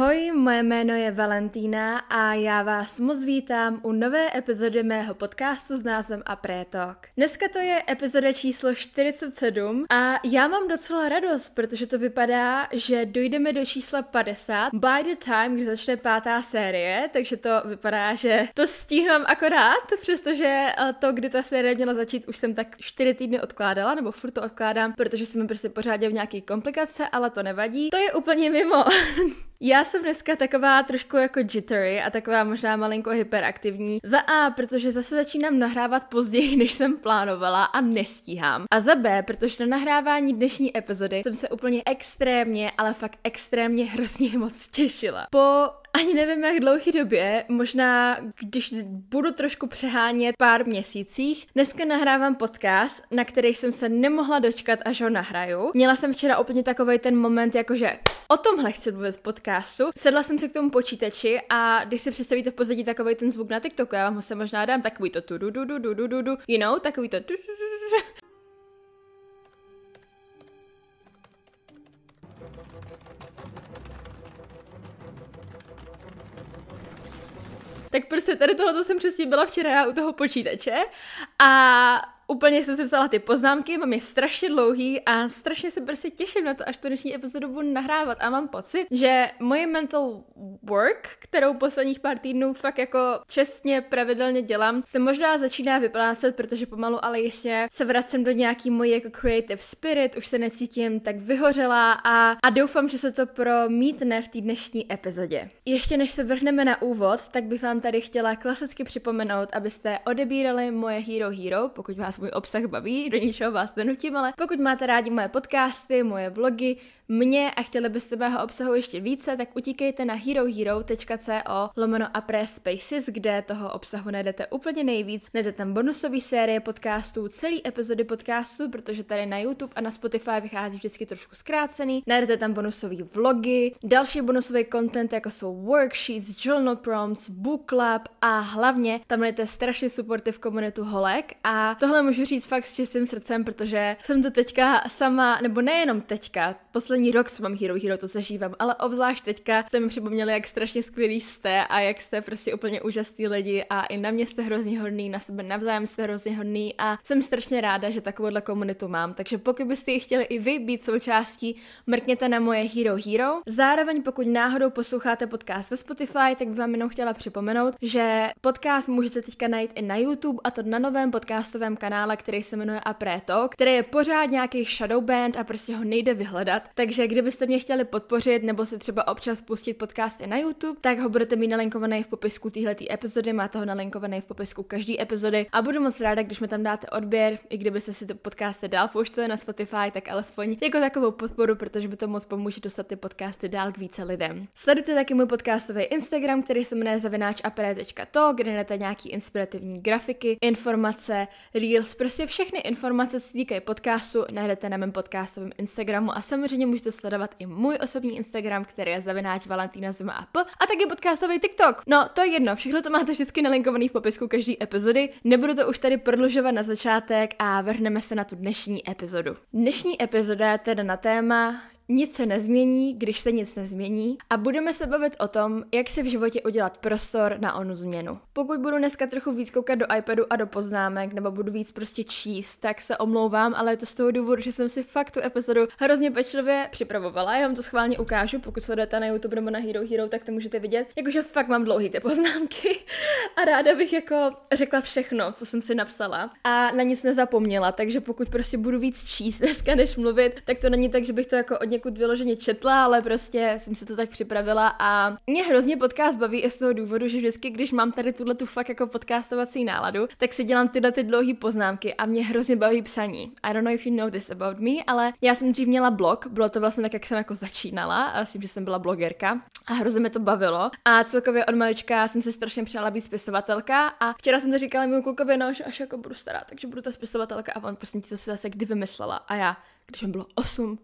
Ahoj, moje jméno je Valentína a já vás moc vítám u nové epizody mého podcastu s názvem Apré Talk. Dneska to je epizoda číslo 47 a já mám docela radost, protože to vypadá, že dojdeme do čísla 50 by the time, kdy začne pátá série, takže to vypadá, že to stíhám akorát, přestože eh, to, kdy ta série měla začít, už jsem tak 4 týdny odkládala, nebo furt to odkládám, protože jsem prostě pořád v nějaký komplikace, ale to nevadí. To je úplně mimo. Já jsem dneska taková trošku jako jittery a taková možná malinko hyperaktivní. Za A, protože zase začínám nahrávat později, než jsem plánovala a nestíhám. A za B, protože na nahrávání dnešní epizody jsem se úplně extrémně, ale fakt extrémně hrozně moc těšila. Po ani nevím, jak dlouhý době, možná když budu trošku přehánět pár měsících. Dneska nahrávám podcast, na který jsem se nemohla dočkat, až ho nahraju. Měla jsem včera úplně takový ten moment, jakože o tomhle chci mluvit v podcastu. Sedla jsem si k tomu počítači a když si představíte v pozadí takový ten zvuk na TikToku, já vám ho se možná dám takový to tu du du du du du du you know, takový to tu Tak prostě tady tohle jsem přesně byla včera u toho počítače a úplně jsem si vzala ty poznámky, mám je strašně dlouhý a strašně se prostě těším na to, až tu dnešní epizodu budu nahrávat a mám pocit, že moje mental work, kterou posledních pár týdnů fakt jako čestně pravidelně dělám, se možná začíná vyplácet, protože pomalu ale jistě se vracím do nějaký mojí jako creative spirit, už se necítím tak vyhořela a, a doufám, že se to promítne v té dnešní epizodě. Ještě než se vrhneme na úvod, tak bych vám tady chtěla klasicky připomenout, abyste odebírali moje Hero Hero, pokud vás můj obsah baví, do ničeho vás nenutím, ale pokud máte rádi moje podcasty, moje vlogy, mě a chtěli byste mého obsahu ještě více, tak utíkejte na herohero.co lomeno a spaces, kde toho obsahu najdete úplně nejvíc. Najdete tam bonusové série podcastů, celý epizody podcastů, protože tady na YouTube a na Spotify vychází vždycky trošku zkrácený. Najdete tam bonusové vlogy, další bonusové content, jako jsou worksheets, journal prompts, book club a hlavně tam najdete strašně supportive komunitu holek a tohle můžu říct fakt s čistým srdcem, protože jsem to teďka sama, nebo nejenom teďka, poslední rok, co mám Hero Hero, to zažívám, ale obzvlášť teďka jste mi připomněli, jak strašně skvělý jste a jak jste prostě úplně úžasný lidi a i na mě jste hrozně hodný, na sebe navzájem jste hrozně hodný a jsem strašně ráda, že takovouhle komunitu mám. Takže pokud byste ji chtěli i vy být součástí, mrkněte na moje Hero Hero. Zároveň pokud náhodou posloucháte podcast ze Spotify, tak bych vám jenom chtěla připomenout, že podcast můžete teďka najít i na YouTube a to na novém podcastovém kanále, který se jmenuje Apreto, který je pořád nějaký shadow band a prostě ho nejde vyhledat. Takže kdybyste mě chtěli podpořit nebo si třeba občas pustit podcasty na YouTube, tak ho budete mít nalinkovaný v popisku téhleté epizody, máte ho nalinkovaný v popisku každé epizody a budu moc ráda, když mi tam dáte odběr, i kdybyste si ty podcasty dál pouštěli na Spotify, tak alespoň jako takovou podporu, protože by to moc pomůže dostat ty podcasty dál k více lidem. Sledujte taky můj podcastový Instagram, který se jmenuje zavináčapere.to, kde najdete nějaký inspirativní grafiky, informace, reels, prostě všechny informace, co se týkají podcastu, najdete na mém podcastovém Instagramu a samozřejmě můžete sledovat i můj osobní Instagram, který je zavináč Valentína Zuma a P, a taky podcastový TikTok. No, to je jedno, všechno to máte vždycky nalinkovaný v popisku každé epizody. Nebudu to už tady prodlužovat na začátek a vrhneme se na tu dnešní epizodu. Dnešní epizoda je teda na téma nic se nezmění, když se nic nezmění a budeme se bavit o tom, jak si v životě udělat prostor na onu změnu. Pokud budu dneska trochu víc koukat do iPadu a do poznámek, nebo budu víc prostě číst, tak se omlouvám, ale je to z toho důvodu, že jsem si fakt tu epizodu hrozně pečlivě připravovala. Já vám to schválně ukážu, pokud sledujete na YouTube nebo na Hero Hero, tak to můžete vidět. Jakože fakt mám dlouhý ty poznámky a ráda bych jako řekla všechno, co jsem si napsala a na nic nezapomněla, takže pokud prostě budu víc číst dneska než mluvit, tak to není tak, že bych to jako od někud vyloženě četla, ale prostě jsem se to tak připravila a mě hrozně podcast baví i z toho důvodu, že vždycky, když mám tady tuhle tu fakt jako podcastovací náladu, tak si dělám tyhle ty dlouhé poznámky a mě hrozně baví psaní. I don't know if you know this about me, ale já jsem dřív měla blog, bylo to vlastně tak, jak jsem jako začínala, a s tím, že jsem byla blogerka a hrozně mě to bavilo. A celkově od malička jsem se strašně přála být spisovatelka a včera jsem to říkala mému klukovi, no, že až jako budu stará, takže budu ta spisovatelka a on prostě to si zase kdy vymyslela a já, když mi bylo 8.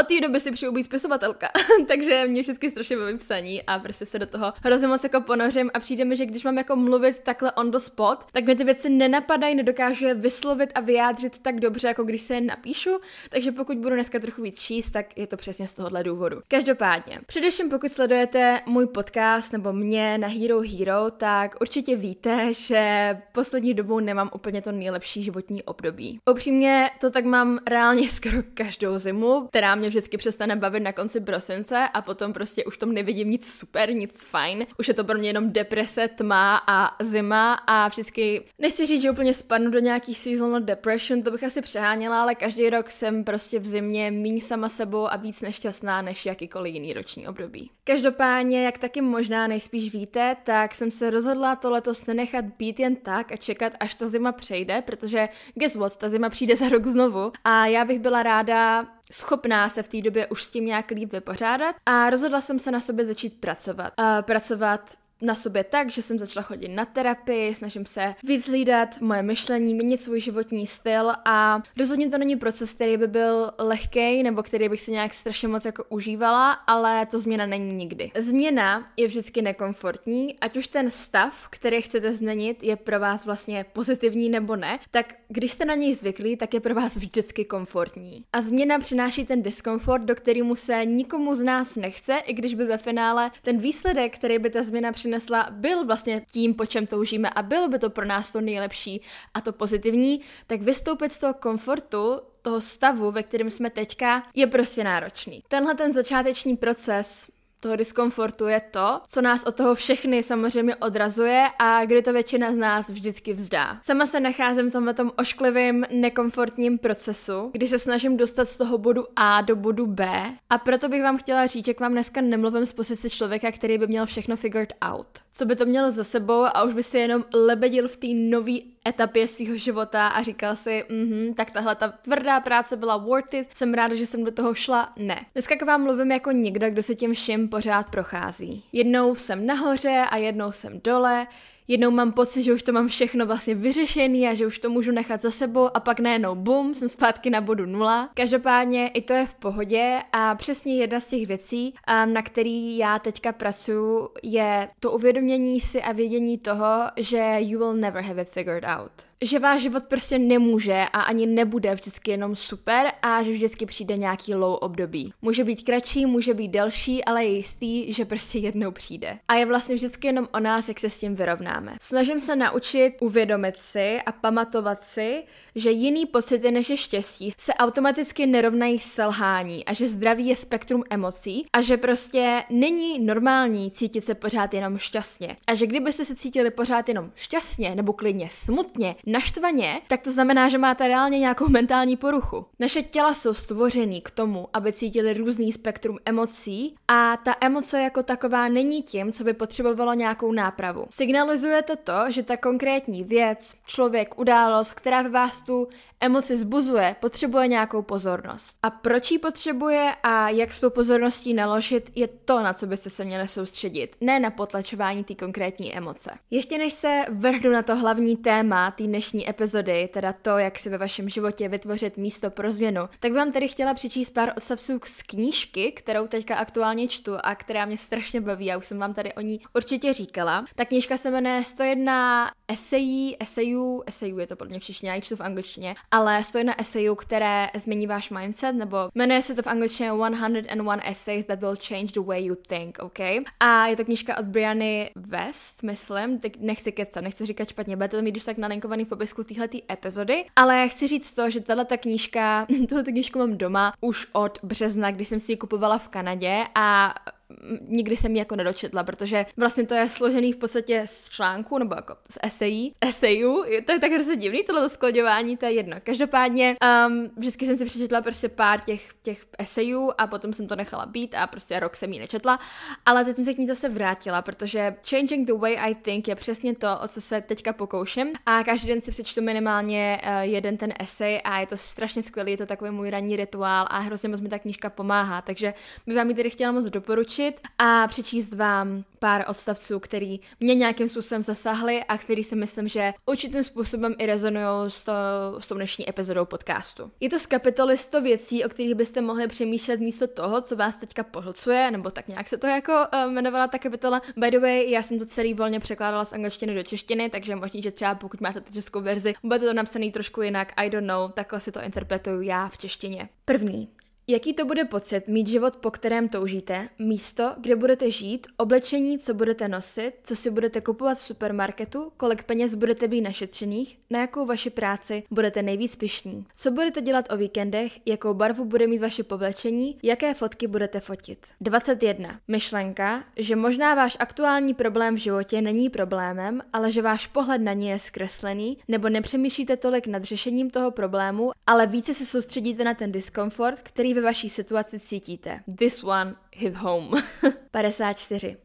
Od té doby si přeju být spisovatelka, takže mě vždycky strašně baví psaní a prostě se do toho hrozně moc jako ponořím a přijde mi, že když mám jako mluvit takhle on the spot, tak mi ty věci nenapadají, nedokážu je vyslovit a vyjádřit tak dobře, jako když se je napíšu, takže pokud budu dneska trochu víc číst, tak je to přesně z tohohle důvodu. Každopádně, především pokud sledujete můj podcast nebo mě na Hero Hero, tak určitě víte, že poslední dobou nemám úplně to nejlepší životní období. Upřímně to tak mám reálně skoro každou zimu, která mě vždycky přestane bavit na konci prosince a potom prostě už tom nevidím nic super, nic fajn. Už je to pro mě jenom deprese, tma a zima a vždycky, nechci říct, že úplně spadnu do nějaký seasonal depression, to bych asi přeháněla, ale každý rok jsem prostě v zimě méně sama sebou a víc nešťastná než jakýkoliv jiný roční období. Každopádně, jak taky možná nejspíš víte, tak jsem se rozhodla to letos nenechat být jen tak a čekat, až ta zima přejde, protože guess what, ta zima přijde za rok znovu a já bych byla ráda schopná se v té době už s tím nějak líp vypořádat a rozhodla jsem se na sobě začít pracovat. Uh, pracovat na sobě tak, že jsem začala chodit na terapii, snažím se víc hlídat moje myšlení, měnit svůj životní styl a rozhodně to není proces, který by byl lehký nebo který bych si nějak strašně moc jako užívala, ale to změna není nikdy. Změna je vždycky nekomfortní, ať už ten stav, který chcete změnit, je pro vás vlastně pozitivní nebo ne, tak když jste na něj zvyklí, tak je pro vás vždycky komfortní. A změna přináší ten diskomfort, do kterému se nikomu z nás nechce, i když by ve finále ten výsledek, který by ta změna přinášela, přinesla, byl vlastně tím, po čem toužíme a bylo by to pro nás to nejlepší a to pozitivní, tak vystoupit z toho komfortu, toho stavu, ve kterém jsme teďka, je prostě náročný. Tenhle ten začáteční proces toho diskomfortu je to, co nás od toho všechny samozřejmě odrazuje a kdy to většina z nás vždycky vzdá. Sama se nacházím v tomhle tom ošklivým, nekomfortním procesu, kdy se snažím dostat z toho bodu A do bodu B a proto bych vám chtěla říct, že k vám dneska nemluvím z pozice člověka, který by měl všechno figured out. Co by to mělo za sebou a už by si jenom lebedil v té nové etapě svého života a říkal si, mhm, tak tahle ta tvrdá práce byla worth it, jsem ráda, že jsem do toho šla. Ne. Dneska k vám mluvím jako někdo, kdo se tím vším pořád prochází. Jednou jsem nahoře a jednou jsem dole, jednou mám pocit, že už to mám všechno vlastně vyřešený a že už to můžu nechat za sebou a pak najednou bum, jsem zpátky na bodu nula. Každopádně i to je v pohodě a přesně jedna z těch věcí, na který já teďka pracuji, je to uvědomění si a vědění toho, že you will never have it figured out že váš život prostě nemůže a ani nebude vždycky jenom super a že vždycky přijde nějaký low období. Může být kratší, může být delší, ale je jistý, že prostě jednou přijde. A je vlastně vždycky jenom o nás, jak se s tím vyrovnáme. Snažím se naučit uvědomit si a pamatovat si, že jiný pocity než je štěstí se automaticky nerovnají selhání a že zdraví je spektrum emocí a že prostě není normální cítit se pořád jenom šťastně. A že kdybyste se cítili pořád jenom šťastně nebo klidně smutně, naštvaně, tak to znamená, že máte reálně nějakou mentální poruchu. Naše těla jsou stvořený k tomu, aby cítili různý spektrum emocí a ta emoce jako taková není tím, co by potřebovalo nějakou nápravu. Signalizuje to to, že ta konkrétní věc, člověk, událost, která ve vás tu emoci zbuzuje, potřebuje nějakou pozornost. A proč ji potřebuje a jak s tou pozorností naložit, je to, na co byste se měli soustředit, ne na potlačování té konkrétní emoce. Ještě než se vrhnu na to hlavní téma té dnešní epizody, teda to, jak si ve vašem životě vytvořit místo pro změnu, tak vám tady chtěla přečíst pár odstavců z knížky, kterou teďka aktuálně čtu a která mě strašně baví, já už jsem vám tady o ní určitě říkala. Ta knížka se jmenuje 101 esejí, esejů, esejů je to podle mě v já ji čtu v angličtině, ale 101 esejů, které změní váš mindset, nebo jmenuje se to v angličtině 101 essays that will change the way you think, OK? A je to knížka od Briany West, myslím, teď nechci kecat, nechci říkat špatně, bude to mít když tak nalinkovaný v popisku téhleté epizody, ale chci říct to, že tahle ta knížka, tuhle knížku mám doma už od března, kdy jsem si ji kupovala v Kanadě a nikdy jsem ji jako nedočetla, protože vlastně to je složený v podstatě z článku, nebo jako z esejí, esejů, to je tak hrozně divný, tohle skloňování, to je jedno. Každopádně um, vždycky jsem si přečetla prostě pár těch, těch esejů a potom jsem to nechala být a prostě rok jsem ji nečetla, ale teď jsem se k ní zase vrátila, protože Changing the Way I Think je přesně to, o co se teďka pokouším. A každý den si přečtu minimálně uh, jeden ten esej a je to strašně skvělý, je to takový můj ranní rituál a hrozně moc mi ta knížka pomáhá, takže bych vám ji tedy chtěla moc doporučit doporučit a přečíst vám pár odstavců, který mě nějakým způsobem zasáhly a který si myslím, že určitým způsobem i rezonují s, to, s tou dnešní epizodou podcastu. Je to z kapitoly 100 věcí, o kterých byste mohli přemýšlet místo toho, co vás teďka pohlcuje, nebo tak nějak se to jako uh, jmenovala ta kapitola. By the way, já jsem to celý volně překládala z angličtiny do češtiny, takže možná, že třeba pokud máte tu českou verzi, bude to napsaný trošku jinak, I don't know, takhle si to interpretuju já v češtině. První. Jaký to bude pocit mít život, po kterém toužíte, místo, kde budete žít, oblečení, co budete nosit, co si budete kupovat v supermarketu, kolik peněz budete být našetřených, na jakou vaši práci budete nejvíc pišní, co budete dělat o víkendech, jakou barvu bude mít vaše povlečení, jaké fotky budete fotit. 21. Myšlenka, že možná váš aktuální problém v životě není problémem, ale že váš pohled na ně je zkreslený, nebo nepřemýšlíte tolik nad řešením toho problému, ale více se soustředíte na ten diskomfort, který ve vaší situaci cítíte. This one hit home. 54.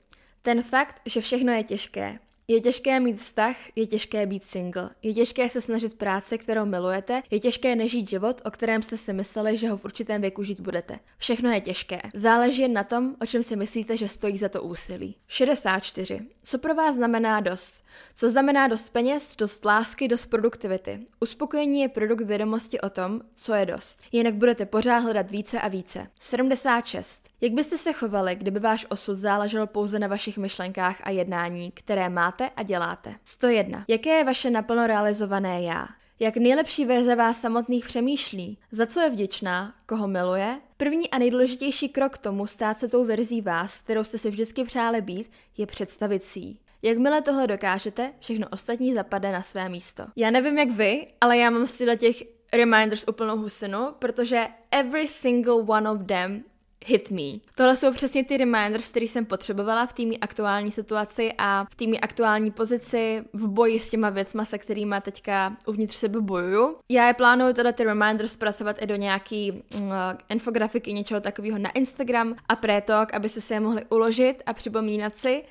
Ten fakt, že všechno je těžké, je těžké mít vztah, je těžké být single. Je těžké se snažit práce, kterou milujete, je těžké nežít život, o kterém jste si mysleli, že ho v určitém věku žít budete. Všechno je těžké. Záleží jen na tom, o čem si myslíte, že stojí za to úsilí. 64. Co pro vás znamená dost? Co znamená dost peněz, dost lásky, dost produktivity? Uspokojení je produkt vědomosti o tom, co je dost. Jinak budete pořád hledat více a více. 76. Jak byste se chovali, kdyby váš osud záležel pouze na vašich myšlenkách a jednání, které máte a děláte? 101. Jaké je vaše naplno realizované já? Jak nejlepší verze vás samotných přemýšlí? Za co je vděčná? Koho miluje? První a nejdůležitější krok k tomu stát se tou verzí vás, kterou jste si vždycky přáli být, je představit si. Jakmile tohle dokážete, všechno ostatní zapadne na své místo. Já nevím jak vy, ale já mám z těch reminders úplnou husinu, protože every single one of them hit me. Tohle jsou přesně ty reminders, které jsem potřebovala v té aktuální situaci a v té aktuální pozici v boji s těma věcma, se kterými teďka uvnitř sebe bojuju. Já je plánuju teda ty reminders zpracovat i do nějaký uh, infografiky, něčeho takového na Instagram a pretok, abyste se je mohli uložit a připomínat si.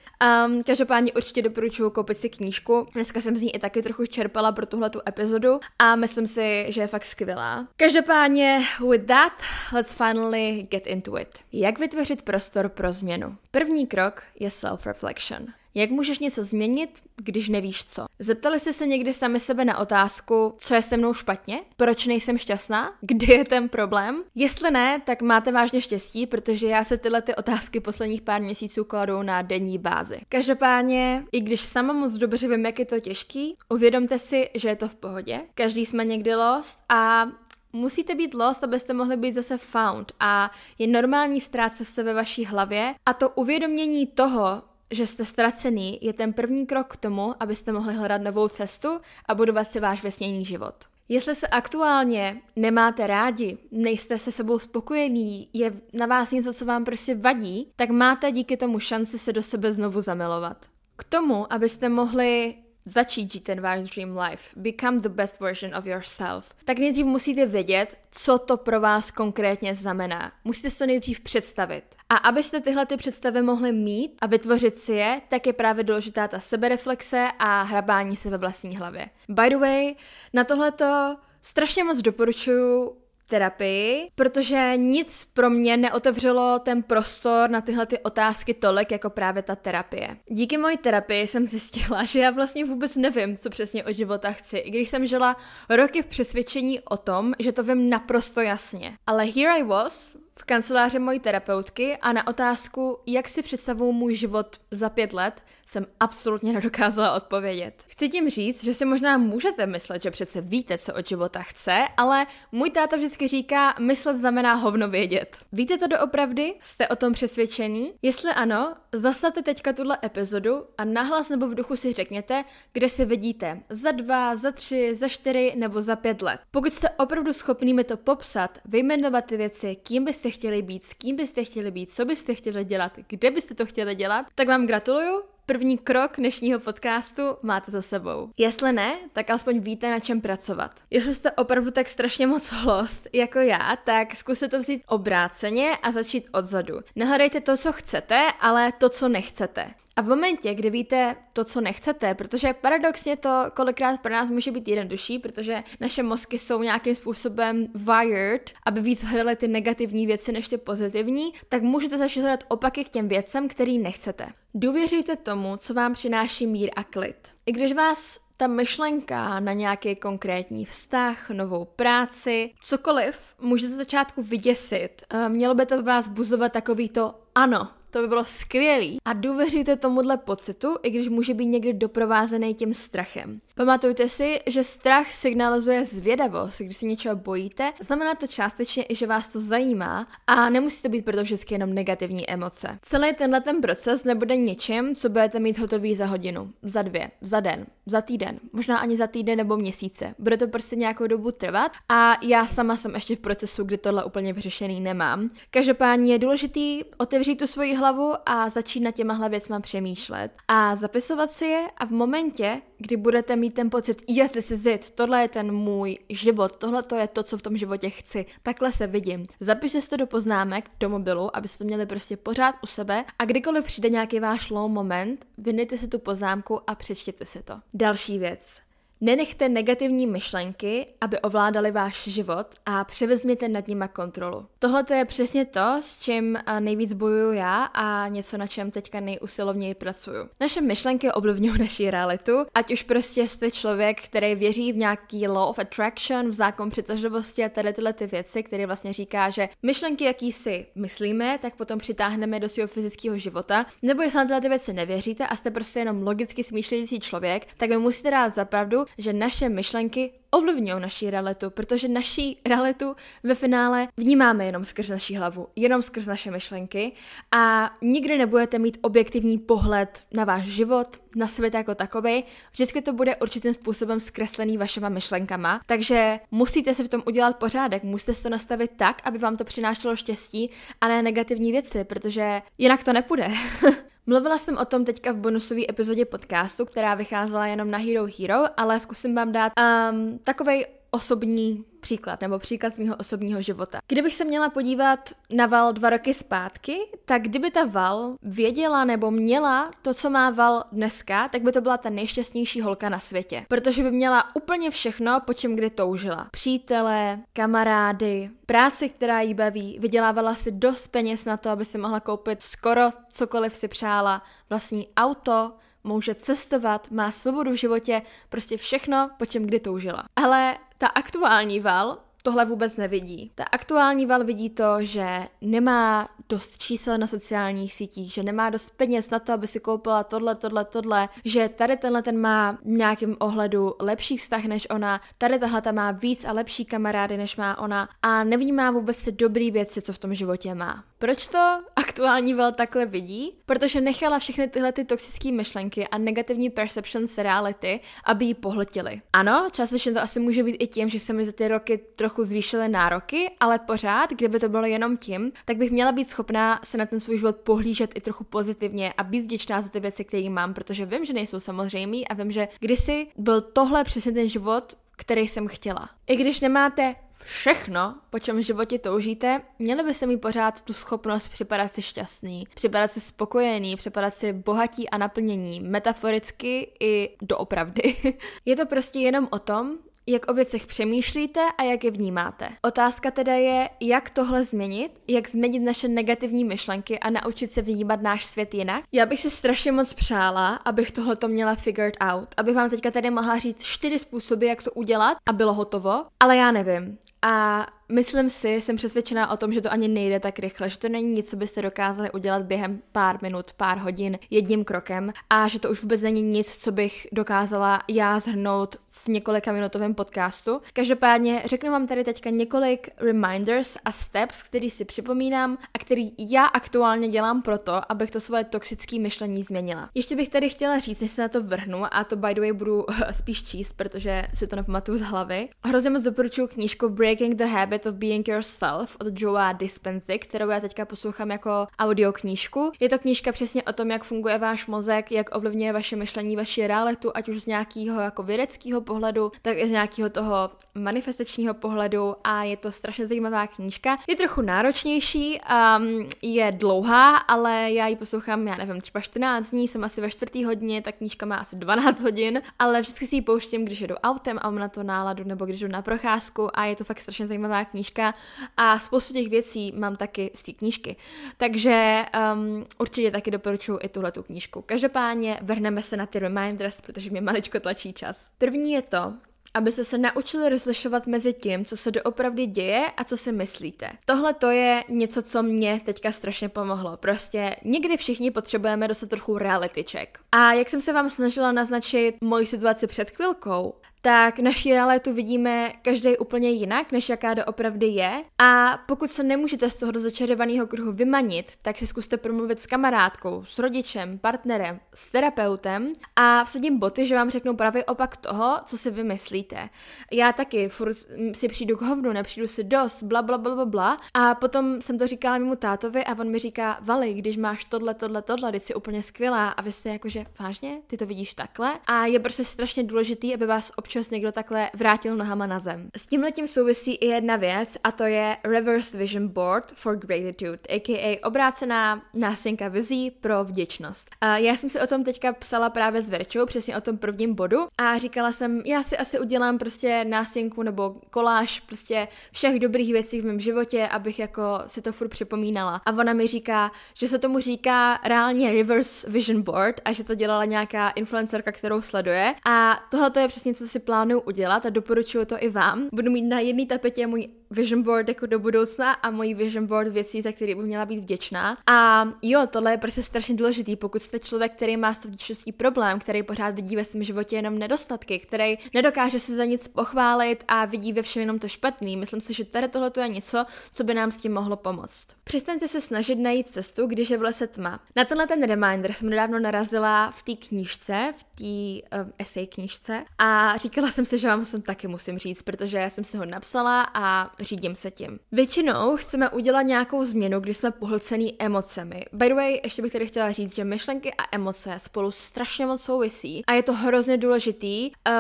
Um, každopádně určitě doporučuji koupit si knížku. Dneska jsem z ní i taky trochu čerpala pro tuhle tu epizodu a myslím si, že je fakt skvělá. Každopádně with that, let's finally get into it it. Jak vytvořit prostor pro změnu? První krok je self-reflection. Jak můžeš něco změnit, když nevíš co? Zeptali jste se někdy sami sebe na otázku, co je se mnou špatně? Proč nejsem šťastná? Kde je ten problém? Jestli ne, tak máte vážně štěstí, protože já se tyhle ty otázky posledních pár měsíců kladu na denní bázi. Každopádně, i když sama moc dobře vím, jak je to těžký, uvědomte si, že je to v pohodě. Každý jsme někdy lost a Musíte být lost, abyste mohli být zase found a je normální ztrácet se ve vaší hlavě a to uvědomění toho, že jste ztracený, je ten první krok k tomu, abyste mohli hledat novou cestu a budovat si váš vesněný život. Jestli se aktuálně nemáte rádi, nejste se sebou spokojení, je na vás něco, co vám prostě vadí, tak máte díky tomu šanci se do sebe znovu zamilovat. K tomu, abyste mohli začít žít ten váš dream life, become the best version of yourself, tak nejdřív musíte vědět, co to pro vás konkrétně znamená. Musíte si to nejdřív představit. A abyste tyhle ty představy mohli mít a vytvořit si je, tak je právě důležitá ta sebereflexe a hrabání se ve vlastní hlavě. By the way, na tohleto strašně moc doporučuju terapii, protože nic pro mě neotevřelo ten prostor na tyhle ty otázky tolik jako právě ta terapie. Díky mojí terapii jsem zjistila, že já vlastně vůbec nevím, co přesně od života chci, i když jsem žila roky v přesvědčení o tom, že to vím naprosto jasně. Ale here I was, v kanceláři mojí terapeutky a na otázku, jak si představuju můj život za pět let, jsem absolutně nedokázala odpovědět. Chci tím říct, že si možná můžete myslet, že přece víte, co od života chce, ale můj táta vždycky říká, myslet znamená hovno vědět. Víte to doopravdy? Jste o tom přesvědčení? Jestli ano, zastavte teďka tuhle epizodu a nahlas nebo v duchu si řekněte, kde se vidíte za dva, za tři, za čtyři nebo za pět let. Pokud jste opravdu schopný mi to popsat, vyjmenovat ty věci, kým byste chtěli být, s kým byste chtěli být, co byste chtěli dělat, kde byste to chtěli dělat, tak vám gratuluju první krok dnešního podcastu máte za sebou. Jestli ne, tak alespoň víte, na čem pracovat. Jestli jste opravdu tak strašně moc lost jako já, tak zkuste to vzít obráceně a začít odzadu. Nehledejte to, co chcete, ale to, co nechcete. A v momentě, kdy víte to, co nechcete, protože paradoxně to kolikrát pro nás může být jednodušší, protože naše mozky jsou nějakým způsobem wired, aby víc hledaly ty negativní věci než ty pozitivní, tak můžete začít hledat opaky k těm věcem, který nechcete. Důvěřujte tomu, co vám přináší mír a klid. I když vás ta myšlenka na nějaký konkrétní vztah, novou práci, cokoliv může za začátku vyděsit. Eh, mělo by to vás buzovat takový to ano, to by bylo skvělý. A důvěřujte tomuhle pocitu, i když může být někdy doprovázený tím strachem. Pamatujte si, že strach signalizuje zvědavost. Když se něčeho bojíte, znamená to částečně i, že vás to zajímá a nemusí to být proto vždycky jenom negativní emoce. Celý tenhle ten proces nebude něčím, co budete mít hotový za hodinu, za dvě, za den, za týden, možná ani za týden nebo měsíce. Bude to prostě nějakou dobu trvat a já sama jsem ještě v procesu, kdy tohle úplně vyřešený nemám. Každopádně je důležitý otevřít tu svoji hlavu a začít na těmahle věcma přemýšlet a zapisovat si je a v momentě, kdy budete mít ten pocit, yes, this is it, tohle je ten můj život, tohle to je to, co v tom životě chci, takhle se vidím. Zapište si to do poznámek, do mobilu, abyste to měli prostě pořád u sebe a kdykoliv přijde nějaký váš low moment, vynejte si tu poznámku a přečtěte si to. Další věc. Nenechte negativní myšlenky, aby ovládali váš život a převezměte nad nima kontrolu. Tohle je přesně to, s čím nejvíc bojuju já a něco, na čem teďka nejusilovněji pracuju. Naše myšlenky ovlivňují naši realitu, ať už prostě jste člověk, který věří v nějaký law of attraction, v zákon přitažlivosti a tady tyhle ty věci, který vlastně říká, že myšlenky, jaký si myslíme, tak potom přitáhneme do svého fyzického života. Nebo jestli na tyhle ty věci nevěříte a jste prostě jenom logicky smýšlející člověk, tak mi musíte dát zapravdu, že naše myšlenky ovlivňují naši realitu, protože naší realitu ve finále vnímáme jenom skrz naší hlavu, jenom skrz naše myšlenky a nikdy nebudete mít objektivní pohled na váš život, na svět jako takový. Vždycky to bude určitým způsobem zkreslený vašima myšlenkama, takže musíte si v tom udělat pořádek, musíte si to nastavit tak, aby vám to přinášelo štěstí a ne negativní věci, protože jinak to nepůjde. Mluvila jsem o tom teďka v bonusové epizodě podcastu, která vycházela jenom na Hero Hero, ale zkusím vám dát um, takovej osobní příklad, nebo příklad z mého osobního života. Kdybych se měla podívat na Val dva roky zpátky, tak kdyby ta Val věděla nebo měla to, co má Val dneska, tak by to byla ta nejšťastnější holka na světě. Protože by měla úplně všechno, po čem kdy toužila. Přítele, kamarády, práci, která jí baví, vydělávala si dost peněz na to, aby si mohla koupit skoro cokoliv si přála, vlastní auto, může cestovat, má svobodu v životě, prostě všechno, po čem kdy toužila. Ale ta aktuální val tohle vůbec nevidí. Ta aktuální val vidí to, že nemá dost čísel na sociálních sítích, že nemá dost peněz na to, aby si koupila tohle, tohle, tohle, že tady tenhle ten má v nějakém ohledu lepší vztah než ona, tady tahle ta má víc a lepší kamarády než má ona a nevnímá vůbec ty dobré věci, co v tom životě má. Proč to aktuální vel takhle vidí? Protože nechala všechny tyhle ty toxické myšlenky a negativní perceptions reality, aby ji pohltily. Ano, částečně to asi může být i tím, že se mi za ty roky trochu zvýšily nároky, ale pořád, kdyby to bylo jenom tím, tak bych měla být schopná se na ten svůj život pohlížet i trochu pozitivně a být vděčná za ty věci, které mám, protože vím, že nejsou samozřejmé a vím, že kdysi byl tohle přesně ten život, který jsem chtěla. I když nemáte všechno, po čem v životě toužíte, měli by se mít pořád tu schopnost připadat si šťastný, připadat si spokojený, připadat si bohatí a naplnění, metaforicky i doopravdy. Je to prostě jenom o tom, jak o věcech přemýšlíte a jak je vnímáte. Otázka teda je, jak tohle změnit, jak změnit naše negativní myšlenky a naučit se vnímat náš svět jinak. Já bych si strašně moc přála, abych tohle to měla figured out, abych vám teďka tady mohla říct čtyři způsoby, jak to udělat a bylo hotovo, ale já nevím. A myslím si, jsem přesvědčená o tom, že to ani nejde tak rychle, že to není nic, co byste dokázali udělat během pár minut, pár hodin, jedním krokem a že to už vůbec není nic, co bych dokázala já zhrnout v několika minutovém podcastu. Každopádně řeknu vám tady teďka několik reminders a steps, který si připomínám a který já aktuálně dělám proto, abych to svoje toxické myšlení změnila. Ještě bych tady chtěla říct, než se na to vrhnu, a to by the way budu spíš číst, protože si to nepamatuju z hlavy. Hrozně moc doporučuji knížku Breaking the Habit Habit of Being Yourself od Joea Dispensy, kterou já teďka poslouchám jako audioknížku. Je to knížka přesně o tom, jak funguje váš mozek, jak ovlivňuje vaše myšlení, vaši realitu, ať už z nějakého jako vědeckého pohledu, tak i z nějakého toho manifestačního pohledu a je to strašně zajímavá knížka. Je trochu náročnější, um, je dlouhá, ale já ji poslouchám, já nevím, třeba 14 dní, jsem asi ve čtvrtý hodině, ta knížka má asi 12 hodin, ale vždycky si ji pouštím, když jedu autem a mám na to náladu, nebo když jdu na procházku a je to fakt strašně zajímavá knížka a spoustu těch věcí mám taky z té knížky. Takže um, určitě taky doporučuji i tuhle tu knížku. Každopádně vrhneme se na ty reminders, protože mě maličko tlačí čas. První je to, abyste se naučili rozlišovat mezi tím, co se doopravdy děje a co si myslíte. Tohle to je něco, co mě teďka strašně pomohlo. Prostě někdy všichni potřebujeme dostat trochu reality check. A jak jsem se vám snažila naznačit moji situaci před chvilkou, tak naši realitu vidíme každý úplně jinak, než jaká doopravdy je. A pokud se nemůžete z toho začarovaného kruhu vymanit, tak si zkuste promluvit s kamarádkou, s rodičem, partnerem, s terapeutem a vsadím boty, že vám řeknou právě opak toho, co si vymyslíte. Já taky furt si přijdu k hovnu, nepřijdu si dost, bla, bla, bla, bla, bla. A potom jsem to říkala mému tátovi a on mi říká, Vali, když máš tohle, tohle, tohle, teď jsi úplně skvělá a vy jste jakože, vážně, ty to vidíš takhle? A je prostě strašně důležitý, aby vás občas někdo takhle vrátil nohama na zem. S tím souvisí i jedna věc a to je Reverse Vision Board for Gratitude, aka obrácená nástěnka vizí pro vděčnost. A já jsem si o tom teďka psala právě s Verčou, přesně o tom prvním bodu a říkala jsem, já si asi udělám prostě nástěnku nebo koláž prostě všech dobrých věcí v mém životě, abych jako si to furt připomínala. A ona mi říká, že se tomu říká reálně Reverse Vision Board a že to dělala nějaká influencerka, kterou sleduje. A tohle je přesně, co si plánuju udělat a doporučuju to i vám. Budu mít na jedné tapetě můj vision board jako do budoucna a můj vision board věcí, za které bych měla být vděčná. A jo, tohle je prostě strašně důležitý, pokud jste člověk, který má s vděčností problém, který pořád vidí ve svém životě jenom nedostatky, který nedokáže se za nic pochválit a vidí ve všem jenom to špatný. Myslím si, že tady tohle je něco, co by nám s tím mohlo pomoct. Přestaňte se snažit najít cestu, když je v lese tma. Na tenhle ten reminder jsem nedávno narazila v té knížce, v té uh, essay knížce a říkala jsem si, že vám jsem taky musím říct, protože já jsem si ho napsala a řídím se tím. Většinou chceme udělat nějakou změnu, když jsme pohlcený emocemi. By the way, ještě bych tady chtěla říct, že myšlenky a emoce spolu strašně moc souvisí a je to hrozně důležitý uh,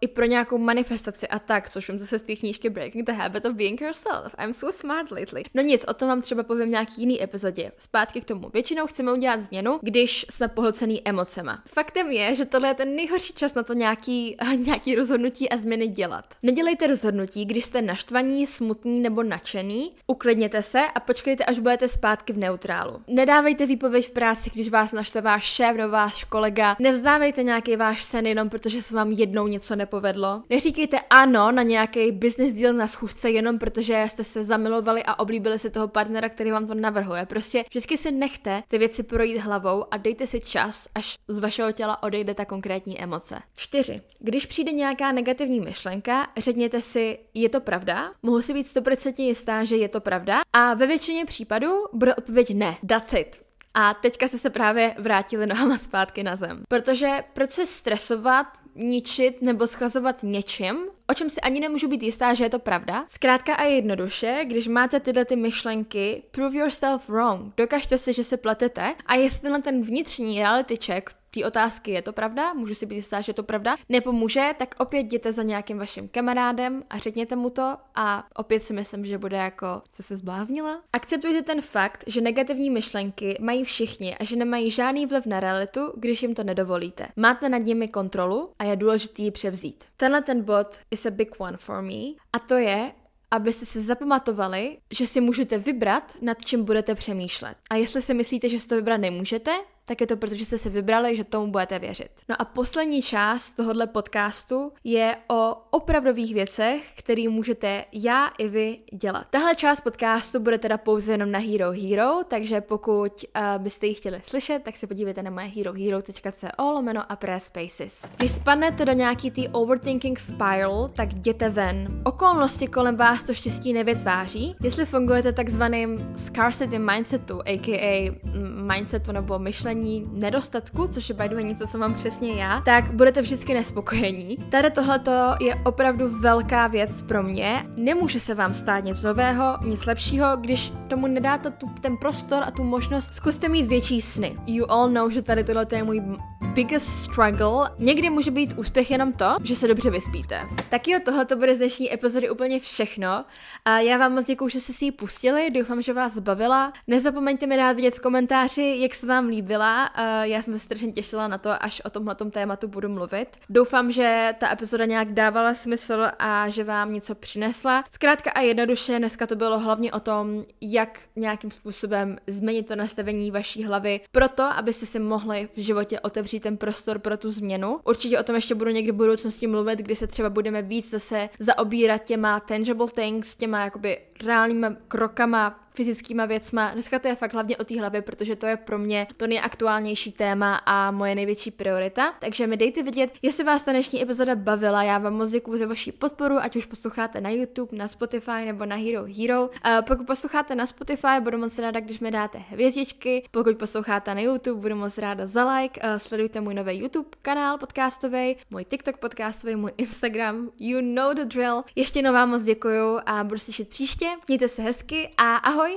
i pro nějakou manifestaci a tak, což jsem zase z té knížky Breaking the Habit of Being Yourself. I'm so smart lately. No nic, o tom vám třeba povím nějaký jiný epizodě. Zpátky k tomu. Většinou chceme udělat změnu, když jsme pohlcený emocema. Faktem je, že tohle je ten nejhorší čas na to nějaký, nějaký rozhodnutí a změny dělat. Nedělejte rozhodnutí, když jste naštvaní, smutný nebo nadšený, uklidněte se a počkejte, až budete zpátky v neutrálu. Nedávejte výpověď v práci, když vás naštve váš šéf nebo váš kolega. Nevzdávejte nějaký váš sen jenom protože se vám jednou něco nepovedlo. Neříkejte ano na nějaký business deal na schůzce jenom protože jste se zamilovali a oblíbili si toho partnera, který vám to navrhuje. Prostě vždycky si nechte ty věci projít hlavou a dejte si čas, až z vašeho těla odejde ta konkrétní emoce. 4. Když přijde nějaká negativní myšlenka, řekněte si, je to pravda? Mohu si být stoprocentně jistá, že je to pravda a ve většině případů bude odpověď ne. That's it. A teďka se se právě vrátili nohama zpátky na zem. Protože proč se stresovat, ničit nebo schazovat něčem, o čem si ani nemůžu být jistá, že je to pravda. Zkrátka a jednoduše, když máte tyhle ty myšlenky, prove yourself wrong, dokažte si, že se pletete a jestli na ten vnitřní reality check té otázky, je to pravda, můžu si být jistá, že je to pravda, nepomůže, tak opět jděte za nějakým vaším kamarádem a řekněte mu to a opět si myslím, že bude jako, co se zbláznila. Akceptujte ten fakt, že negativní myšlenky mají všichni a že nemají žádný vliv na realitu, když jim to nedovolíte. Máte nad nimi kontrolu a je důležitý ji převzít. Tenhle ten bod is a big one for me a to je, abyste si zapamatovali, že si můžete vybrat, nad čím budete přemýšlet. A jestli si myslíte, že si to vybrat nemůžete, tak je to proto, že jste si vybrali, že tomu budete věřit. No a poslední část tohohle podcastu je o opravdových věcech, které můžete já i vy dělat. Tahle část podcastu bude teda pouze jenom na Hero Hero, takže pokud uh, byste ji chtěli slyšet, tak se podívejte na moje herohero.co lomeno a press spaces. Když spadnete do nějaký tý overthinking spiral, tak jděte ven. Okolnosti kolem vás to štěstí nevytváří. Jestli fungujete takzvaným scarcity mindsetu, aka mindsetu nebo myšlení zažívání nedostatku, což je by něco, co mám přesně já, tak budete vždycky nespokojení. Tady tohleto je opravdu velká věc pro mě. Nemůže se vám stát nic nového, nic lepšího, když tomu nedáte tu, ten prostor a tu možnost. Zkuste mít větší sny. You all know, že tady tohle je můj biggest struggle. Někdy může být úspěch jenom to, že se dobře vyspíte. Tak jo, tohle to bude z dnešní epizody úplně všechno. A já vám moc děkuji, že jste si ji pustili, doufám, že vás bavila. Nezapomeňte mi dát vidět v komentáři, jak se vám líbila. Já jsem se strašně těšila na to, až o tomhle tématu budu mluvit. Doufám, že ta epizoda nějak dávala smysl a že vám něco přinesla. Zkrátka a jednoduše, dneska to bylo hlavně o tom, jak nějakým způsobem změnit to nastavení vaší hlavy, proto, abyste si mohli v životě otevřít ten prostor pro tu změnu. Určitě o tom ještě budu někdy v budoucnosti mluvit, kdy se třeba budeme víc zase zaobírat těma tangible things, těma jakoby reálnýma krokama fyzickýma věcma. Dneska to je fakt hlavně o té hlavě, protože to je pro mě to nejaktuálnější téma a moje největší priorita. Takže mi dejte vědět, jestli vás ta dnešní epizoda bavila. Já vám moc děkuji za vaši podporu, ať už posloucháte na YouTube, na Spotify nebo na Hero Hero. Uh, pokud posloucháte na Spotify, budu moc ráda, když mi dáte hvězdičky. Pokud posloucháte na YouTube, budu moc ráda za like. Uh, sledujte můj nový YouTube kanál podcastový, můj TikTok podcastový, můj Instagram. You know the drill. Ještě jednou vám moc děkuju a budu se příště. Mějte se hezky a ahoj!